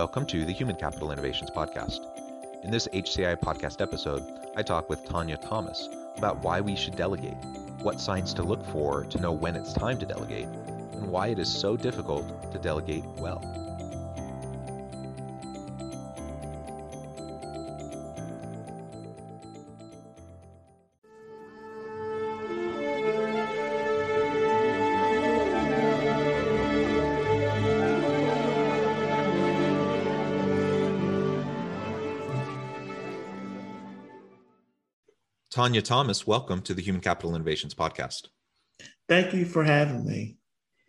Welcome to the Human Capital Innovations Podcast. In this HCI podcast episode, I talk with Tonya Thomas about why we should delegate, what signs to look for to know when it's time to delegate, and why it is so difficult to delegate well. Tonya Thomas, welcome to the Human Capital Innovations Podcast. Thank you for having me.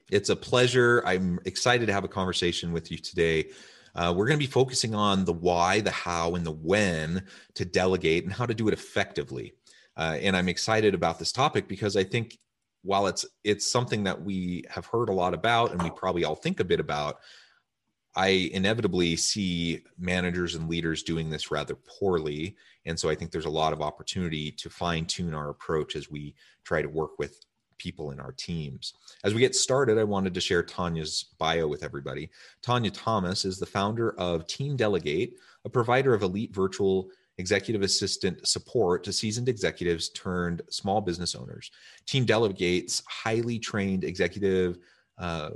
It's a pleasure. I'm excited to have a conversation with you today. Uh, we're going to be focusing on the why, the how, and the when to delegate and how to do it effectively. Uh, and I'm excited about this topic because I think while it's it's something that we have heard a lot about and we probably all think a bit about, I inevitably see managers and leaders doing this rather poorly. And so I think there's a lot of opportunity to fine tune our approach as we try to work with people in our teams. As we get started, I wanted to share Tonya's bio with everybody. Tonya Thomas is the founder of Team Delegate, a provider of elite virtual executive assistant support to seasoned executives turned small business owners. Team Delegate's highly trained executive uh,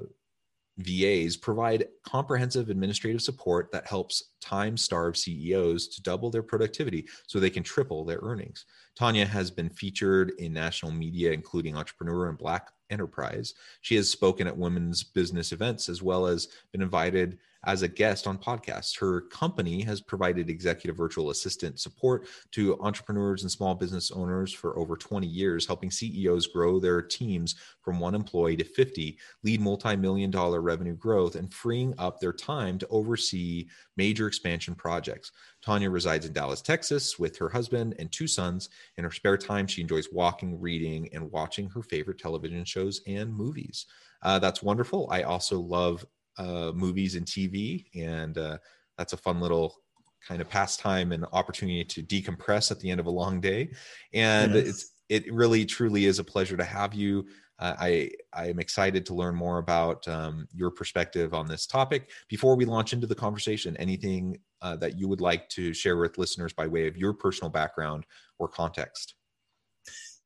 VAs provide comprehensive administrative support that helps time starved CEOs to double their productivity so they can triple their earnings. Tonya has been featured in national media, including Entrepreneur and Black Enterprise. She has spoken at women's business events as well as been invited as a guest on podcasts. Her company has provided executive virtual assistant support to entrepreneurs and small business owners for over 20 years, helping CEOs grow their teams from one employee to 50, lead multi million dollar revenue growth, and freeing up their time to oversee major expansion projects. Tonya resides in Dallas, Texas with her husband and two sons. In her spare time, she enjoys walking, reading, and watching her favorite television shows and movies. Uh, that's wonderful. I also love uh, movies and TV, and uh, that's a fun little kind of pastime and opportunity to decompress at the end of a long day. And yes. it's it really truly is a pleasure to have you. Uh, I I am excited to learn more about um, your perspective on this topic. Before we launch into the conversation, anything uh, that you would like to share with listeners by way of your personal background or context?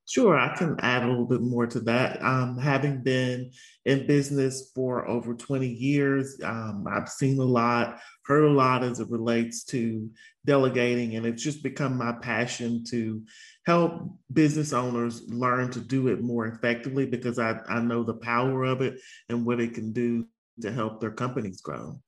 Sure, I can add a little bit more to that. Um, having been in business for over 20 years, um, I've seen a lot, heard a lot as it relates to delegating, and it's just become my passion to help business owners learn to do it more effectively because I, I know the power of it and what it can do to help their companies grow.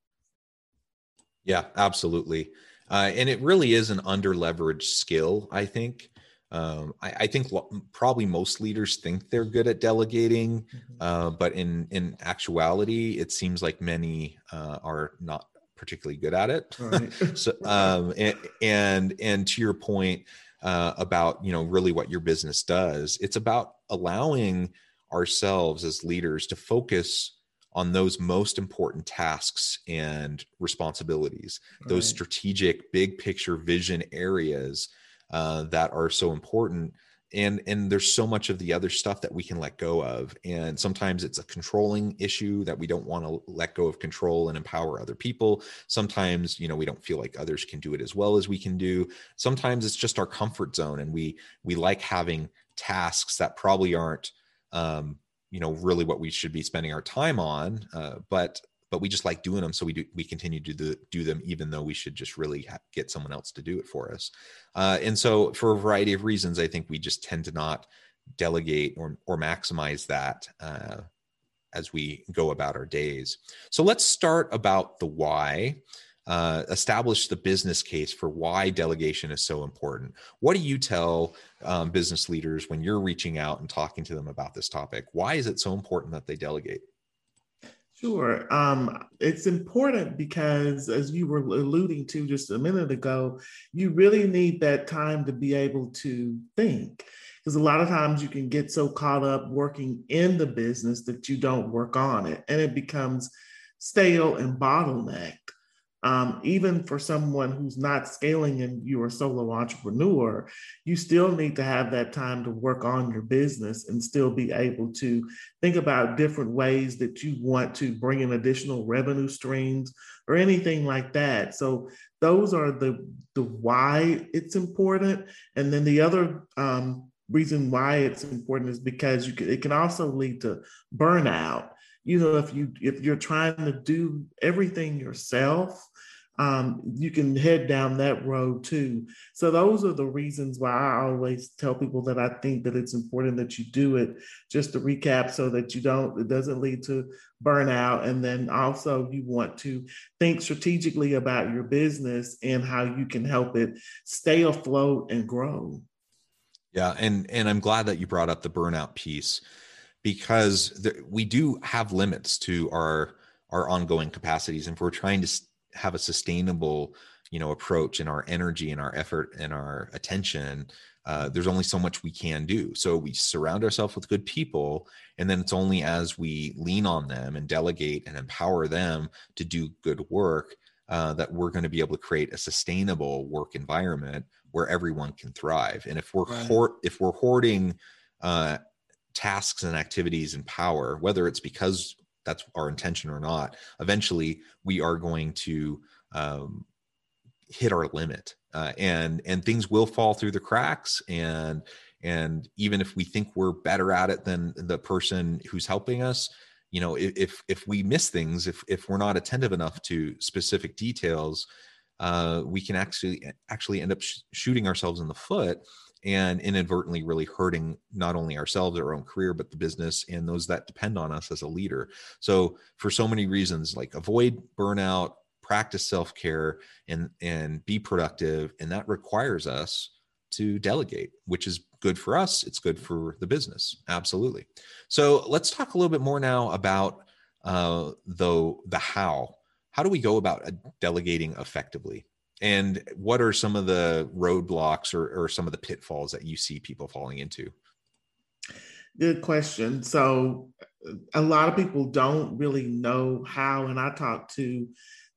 Yeah, absolutely. Uh, and it really is an under leveraged skill, I think. Um, I, I, think lo- probably most leaders think they're good at delegating, mm-hmm. uh, but in in actuality, it seems like many uh, are not particularly good at it. Right. so, um, and, and and to your point uh, about you know really what your business does, it's about allowing ourselves as leaders to focus on those most important tasks and responsibilities, right. those strategic, big picture vision areas uh, that are so important. And and there's so much of the other stuff that we can let go of. And sometimes it's a controlling issue that we don't want to let go of control and empower other people. Sometimes you know we don't feel like others can do it as well as we can do. Sometimes it's just our comfort zone and we we like having tasks that probably aren't um, you know really what we should be spending our time on uh, but but we just like doing them so we do we continue to do, do them even though we should just really ha- get someone else to do it for us uh, and so for a variety of reasons i think we just tend to not delegate or, or maximize that uh, as we go about our days so let's start about the why uh, establish the business case for why delegation is so important. What do you tell um, business leaders when you're reaching out and talking to them about this topic? Why is it so important that they delegate? Sure. Um, it's important because, as you were alluding to just a minute ago, you really need that time to be able to think. Because a lot of times you can get so caught up working in the business that you don't work on it and it becomes stale and bottlenecked um, even for someone who's not scaling and you're a solo entrepreneur, you still need to have that time to work on your business and still be able to think about different ways that you want to bring in additional revenue streams or anything like that. So those are the the why it's important, and then the other um, reason why it's important is because you can, it can also lead to burnout you know if you if you're trying to do everything yourself um, you can head down that road too. So those are the reasons why I always tell people that I think that it's important that you do it. Just to recap, so that you don't it doesn't lead to burnout, and then also you want to think strategically about your business and how you can help it stay afloat and grow. Yeah, and and I'm glad that you brought up the burnout piece because we do have limits to our our ongoing capacities and if we're trying to have a sustainable you know approach and our energy and our effort and our attention uh, there's only so much we can do so we surround ourselves with good people and then it's only as we lean on them and delegate and empower them to do good work uh, that we're going to be able to create a sustainable work environment where everyone can thrive and if we're right. hoard, if we're hoarding uh, tasks and activities and power whether it's because that's our intention or not eventually we are going to um, hit our limit uh, and and things will fall through the cracks and and even if we think we're better at it than the person who's helping us you know if if we miss things if if we're not attentive enough to specific details uh, we can actually actually end up sh- shooting ourselves in the foot and inadvertently really hurting not only ourselves our own career but the business and those that depend on us as a leader. So for so many reasons like avoid burnout practice self-care and and be productive and that requires us to delegate which is good for us. It's good for the business. Absolutely. So let's talk a little bit more now about uh the the how. How do we go about uh, delegating effectively and what are some of the roadblocks or, or some of the pitfalls that you see people falling into? Good question. So a lot of people don't really know how and i talk to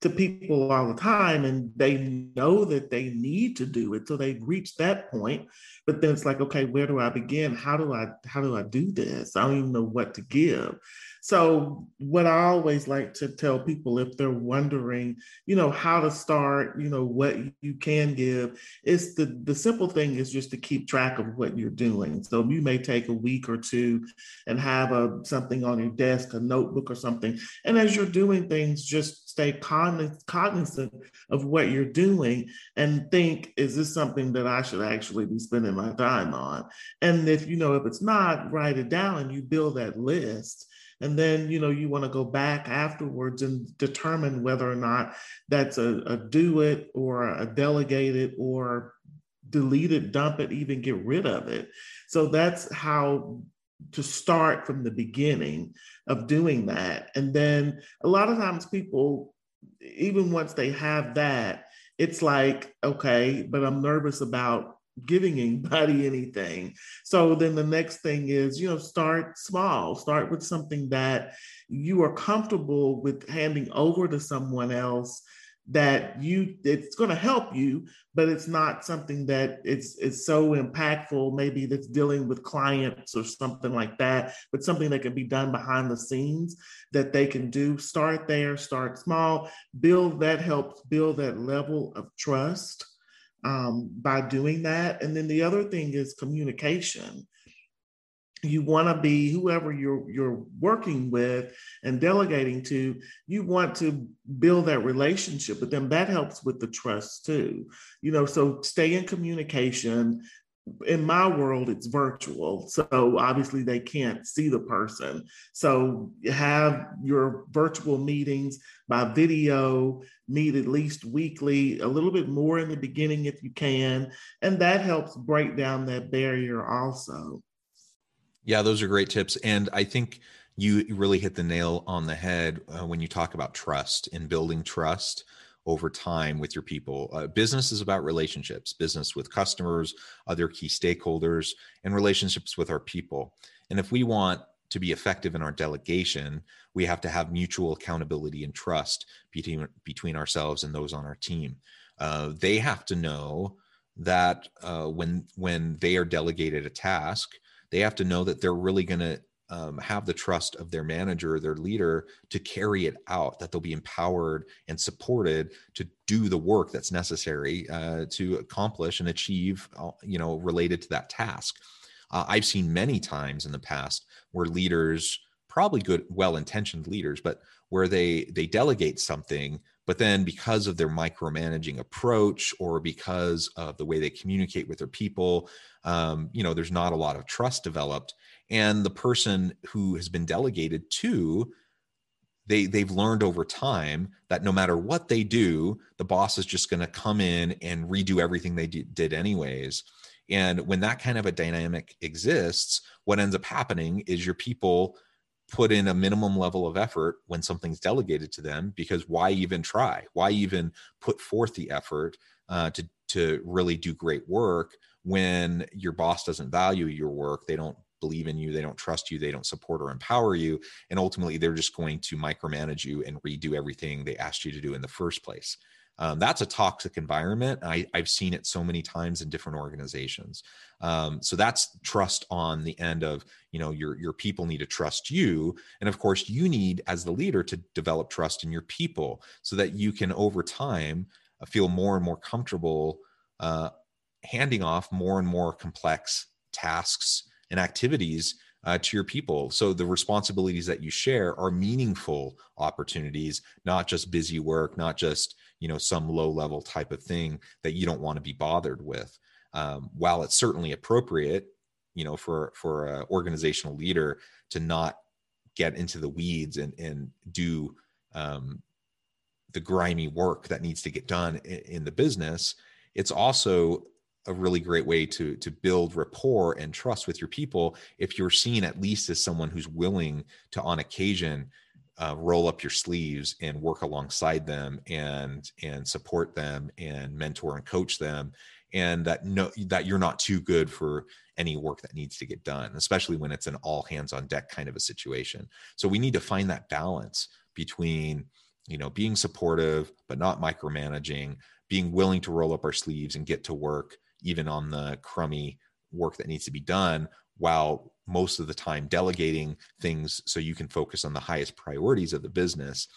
to people all the time and they know that they need to do it so they reach that point. But then it's like okay where do i begin? How do i how do i do this? I don't even know what to give. So, what I always like to tell people if they're wondering, you know, how to start, you know, what you can give, is the the simple thing is just to keep track of what you're doing. So, you may take a week or two and have a something on your desk, a notebook or something, and as you're doing things, just stay cognizant of what you're doing and think, is this something that I should actually be spending my time on? And if you know if it's not, write it down and you build that list and then you know you want to go back afterwards and determine whether or not that's a, a do it or a delegate it or delete it dump it even get rid of it so that's how to start from the beginning of doing that and then a lot of times people even once they have that it's like okay but i'm nervous about giving anybody anything. So then the next thing is, you know, start small, start with something that you are comfortable with handing over to someone else that you it's going to help you but it's not something that it's it's so impactful maybe that's dealing with clients or something like that but something that can be done behind the scenes that they can do start there start small build that helps build that level of trust um, by doing that. And then the other thing is communication. You want to be whoever you're you're working with and delegating to. You want to build that relationship, but then that helps with the trust too. You know, so stay in communication, in my world it's virtual so obviously they can't see the person so have your virtual meetings by video meet at least weekly a little bit more in the beginning if you can and that helps break down that barrier also yeah those are great tips and i think you really hit the nail on the head uh, when you talk about trust and building trust over time with your people. Uh, business is about relationships, business with customers, other key stakeholders, and relationships with our people. And if we want to be effective in our delegation, we have to have mutual accountability and trust between between ourselves and those on our team. Uh, they have to know that uh, when when they are delegated a task, they have to know that they're really going to um, have the trust of their manager, their leader, to carry it out. That they'll be empowered and supported to do the work that's necessary uh, to accomplish and achieve, uh, you know, related to that task. Uh, I've seen many times in the past where leaders, probably good, well-intentioned leaders, but where they they delegate something but then because of their micromanaging approach or because of the way they communicate with their people um, you know there's not a lot of trust developed. And the person who has been delegated to they they've learned over time that no matter what they do the boss is just going to come in and redo everything they did anyways. And when that kind of a dynamic exists what ends up happening is your people put in a minimum level of effort when something's delegated to them because why even try? Why even put forth the effort uh, to to really do great work when your boss doesn't value your work they don't believe in you they don't trust you they don't support or empower you and ultimately they're just going to micromanage you and redo everything they asked you to do in the first place um, that's a toxic environment. I, have seen it so many times in different organizations. Um, so that's trust on the end of you know your your people need to trust you, and of course you need as the leader to develop trust in your people so that you can over time uh, feel more and more comfortable uh, handing off more and more complex tasks and activities uh, to your people. So the responsibilities that you share are meaningful opportunities, not just busy work, not just you know some low level type of thing that you don't want to be bothered with. Um, while it's certainly appropriate, you know, for for an organizational leader to not get into the weeds and and do um, the grimy work that needs to get done in, in the business, it's also a really great way to to build rapport and trust with your people if you're seen at least as someone who's willing to on occasion uh, roll up your sleeves and work alongside them and and support them and mentor and coach them and that no that you're not too good for any work that needs to get done especially when it's an all hands on deck kind of a situation. So we need to find that balance between you know being supportive but not micromanaging being willing to roll up our sleeves and get to work even on the crummy work that needs to be done while most of the time delegating things so you can focus on the highest priorities of the business.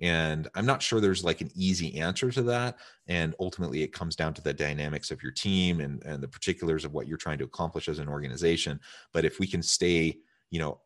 And i'm not sure there's like an easy answer to that. And ultimately it comes down to the dynamics of your team and, and the particulars of what you're trying to accomplish as an organization. But if we can stay you know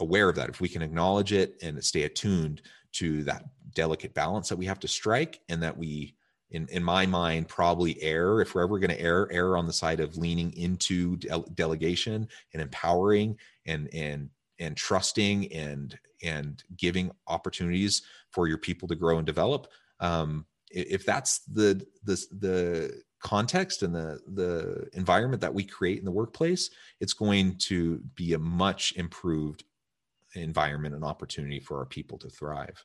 aware of that if we can acknowledge it and stay attuned to that delicate balance that we have to strike and that we in, in my mind probably err if we're ever going to err err on the side of leaning into de- delegation and empowering and and and trusting and and giving opportunities for your people to grow and develop. Um, if that's the the the context and the the environment that we create in the workplace it's going to be a much improved environment and opportunity for our people to thrive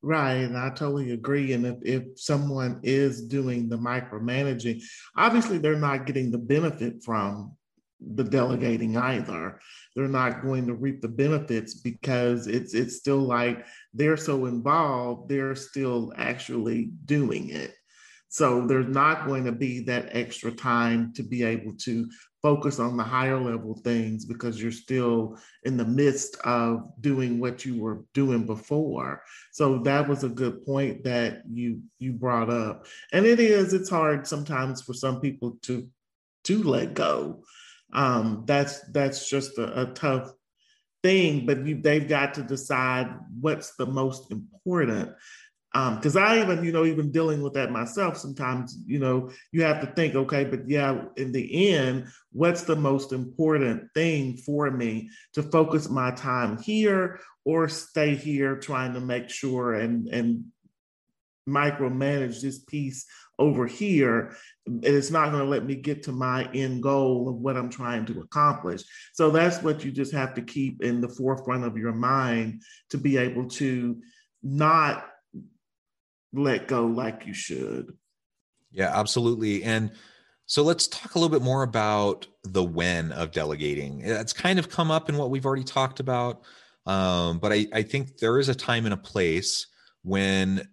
Right, and I totally agree. And if, if someone is doing the micromanaging, obviously they're not getting the benefit from the delegating either. They're not going to reap the benefits because it's it's still like they're so involved, they're still actually doing it. So there's not going to be that extra time to be able to focus on the higher level things because you're still in the midst of doing what you were doing before. So that was a good point that you you brought up. And it is it's hard sometimes for some people to to let go. Um, that's that's just a, a tough thing, but you, they've got to decide what's the most important because um, I even, you know, even dealing with that myself, sometimes, you know, you have to think, okay, but yeah, in the end, what's the most important thing for me to focus my time here or stay here trying to make sure and and micromanage this piece over here? And it's not going to let me get to my end goal of what i'm trying to accomplish. So that's what you just have to keep in the forefront of your mind to be able to not let go like you should. Yeah, absolutely. And so let's talk a little bit more about the when of delegating. It's kind of come up in what we've already talked about. Um, but I, I think there is a time and a place when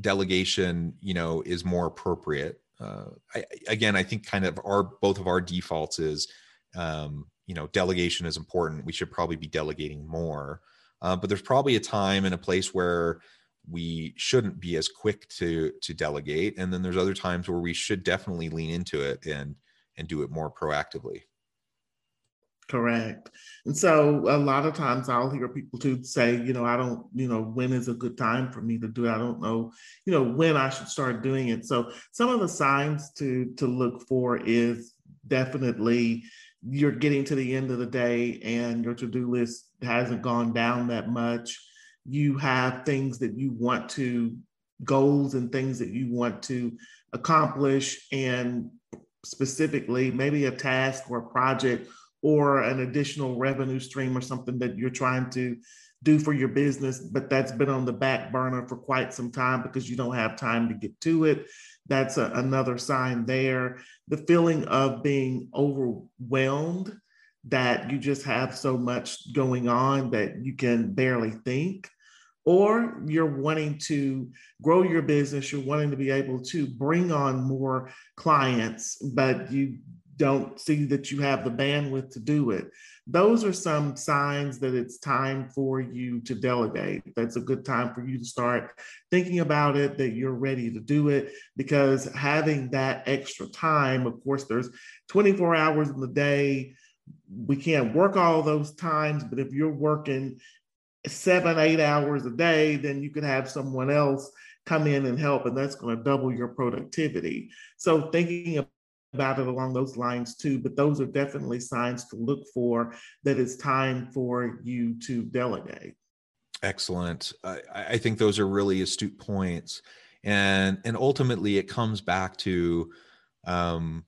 delegation, you know, is more appropriate. Uh, I, again, I think kind of our both of our defaults is, um, you know, delegation is important. We should probably be delegating more. Uh, but there's probably a time and a place where we shouldn't be as quick to to delegate. And then there's other times where we should definitely lean into it and and do it more proactively. Correct. And so a lot of times i'll hear people to say you know i don't you know when is a good time for me to do it? I don't know you know when i should start doing it. So some of the signs to to look for is definitely you're getting to the end of the day and your to-do list hasn't gone down that much you have things that you want to goals and things that you want to accomplish and specifically maybe a task or a project or an additional revenue stream or something that you're trying to do for your business but that's been on the back burner for quite some time because you don't have time to get to it. That's a, another sign there. The feeling of being overwhelmed that you just have so much going on that you can barely think, or you're wanting to grow your business, you're wanting to be able to bring on more clients, but you don't see that you have the bandwidth to do it. Those are some signs that it's time for you to delegate. That's a good time for you to start thinking about it, that you're ready to do it, because having that extra time, of course, there's 24 hours in the day we can't work all those times, but if you're working seven, eight hours a day, then you can have someone else come in and help, and that's going to double your productivity. So, thinking about it along those lines too, but those are definitely signs to look for that it's time for you to delegate. Excellent. I, I think those are really astute points, and and ultimately it comes back to um,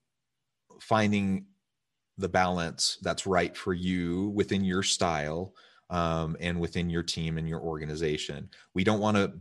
finding the balance that's right for you within your style um, and within your team and your organization. We don't want to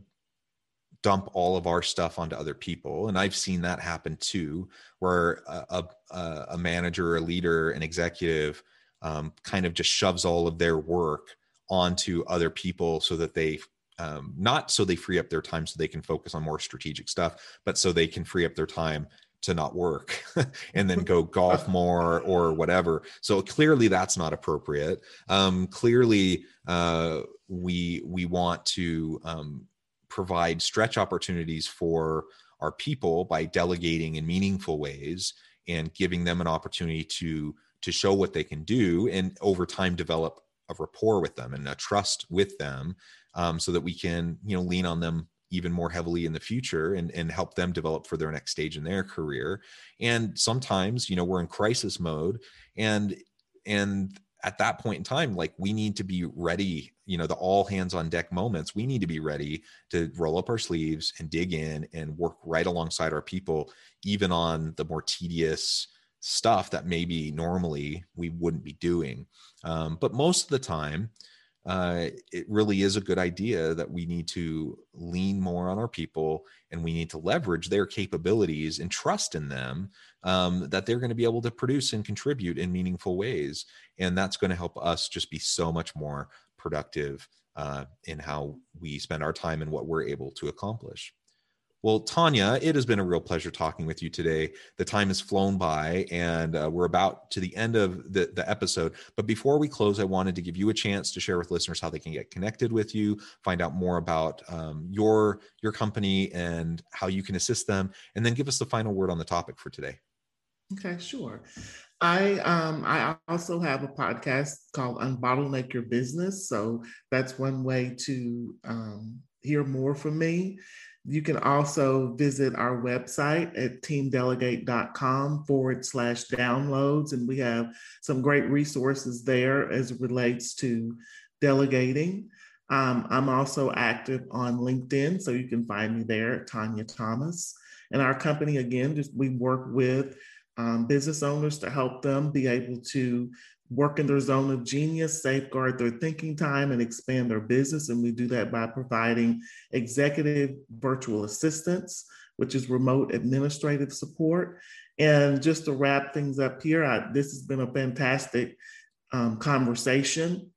dump all of our stuff onto other people and i've seen that happen too where a, a, a manager a leader an executive um, kind of just shoves all of their work onto other people so that they um, not so they free up their time so they can focus on more strategic stuff but so they can free up their time to not work and then go golf more or whatever. So clearly that's not appropriate. Um, clearly uh, we we want to um, provide stretch opportunities for our people by delegating in meaningful ways and giving them an opportunity to to show what they can do and over time develop a rapport with them and a trust with them um, so that we can you know lean on them even more heavily in the future and, and help them develop for their next stage in their career. And sometimes you know we're in crisis mode and and at that point in time like we need to be ready you know the all hands on deck moments. We need to be ready to roll up our sleeves and dig in and work right alongside our people even on the more tedious stuff that maybe normally we wouldn't be doing. Um, but most of the time uh, it really is a good idea that we need to lean more on our people and we need to leverage their capabilities and trust in them um, that they're going to be able to produce and contribute in meaningful ways. And that's going to help us just be so much more productive uh, in how we spend our time and what we're able to accomplish. Well, Tonya, it has been a real pleasure talking with you today. The time has flown by, and uh, we're about to the end of the, the episode. But before we close, I wanted to give you a chance to share with listeners how they can get connected with you, find out more about um, your your company and how you can assist them, and then give us the final word on the topic for today. Okay, sure. I um I also have a podcast called Unbottleneck Your Business, so that's one way to um, hear more from me. You can also visit our website at teamdelegate.com forward slash downloads. And we have some great resources there as it relates to delegating. Um, I'm also active on LinkedIn, so you can find me there, Tonya Thomas. And our company, again, just we work with um, business owners to help them be able to work in their zone of genius, safeguard their thinking time, and expand their business. And we do that by providing executive virtual assistance, which is remote administrative support. And just to wrap things up here, I, this has been a fantastic um, conversation.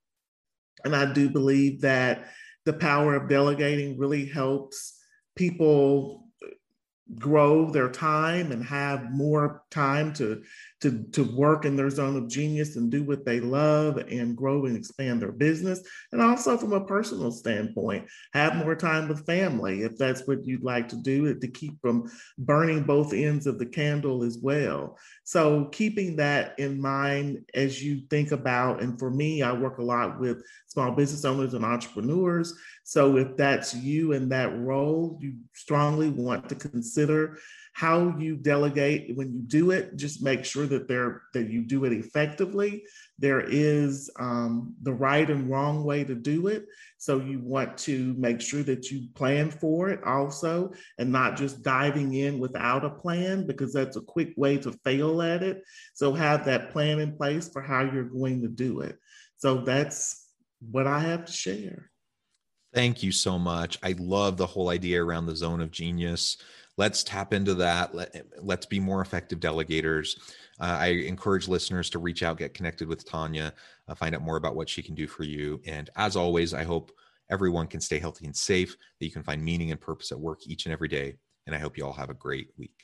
And I do believe that the power of delegating really helps people grow their time and have more time to to to work in their zone of genius and do what they love and grow and expand their business. And also from a personal standpoint have more time with family if that's what you'd like to do to keep from burning both ends of the candle as well. So keeping that in mind as you think about and for me I work a lot with small business owners and entrepreneurs. So if that's you in that role, you strongly want to consider how you delegate when you do it. Just make sure that there that you do it effectively. There is um, the right and wrong way to do it. So you want to make sure that you plan for it also, and not just diving in without a plan because that's a quick way to fail at it. So have that plan in place for how you're going to do it. So that's what I have to share. Thank you so much. I love the whole idea around the zone of genius. Let's tap into that. Let, let's be more effective delegators. Uh, I encourage listeners to reach out, get connected with Tonya, uh, find out more about what she can do for you. And as always, I hope everyone can stay healthy and safe, that you can find meaning and purpose at work each and every day. And I hope you all have a great week.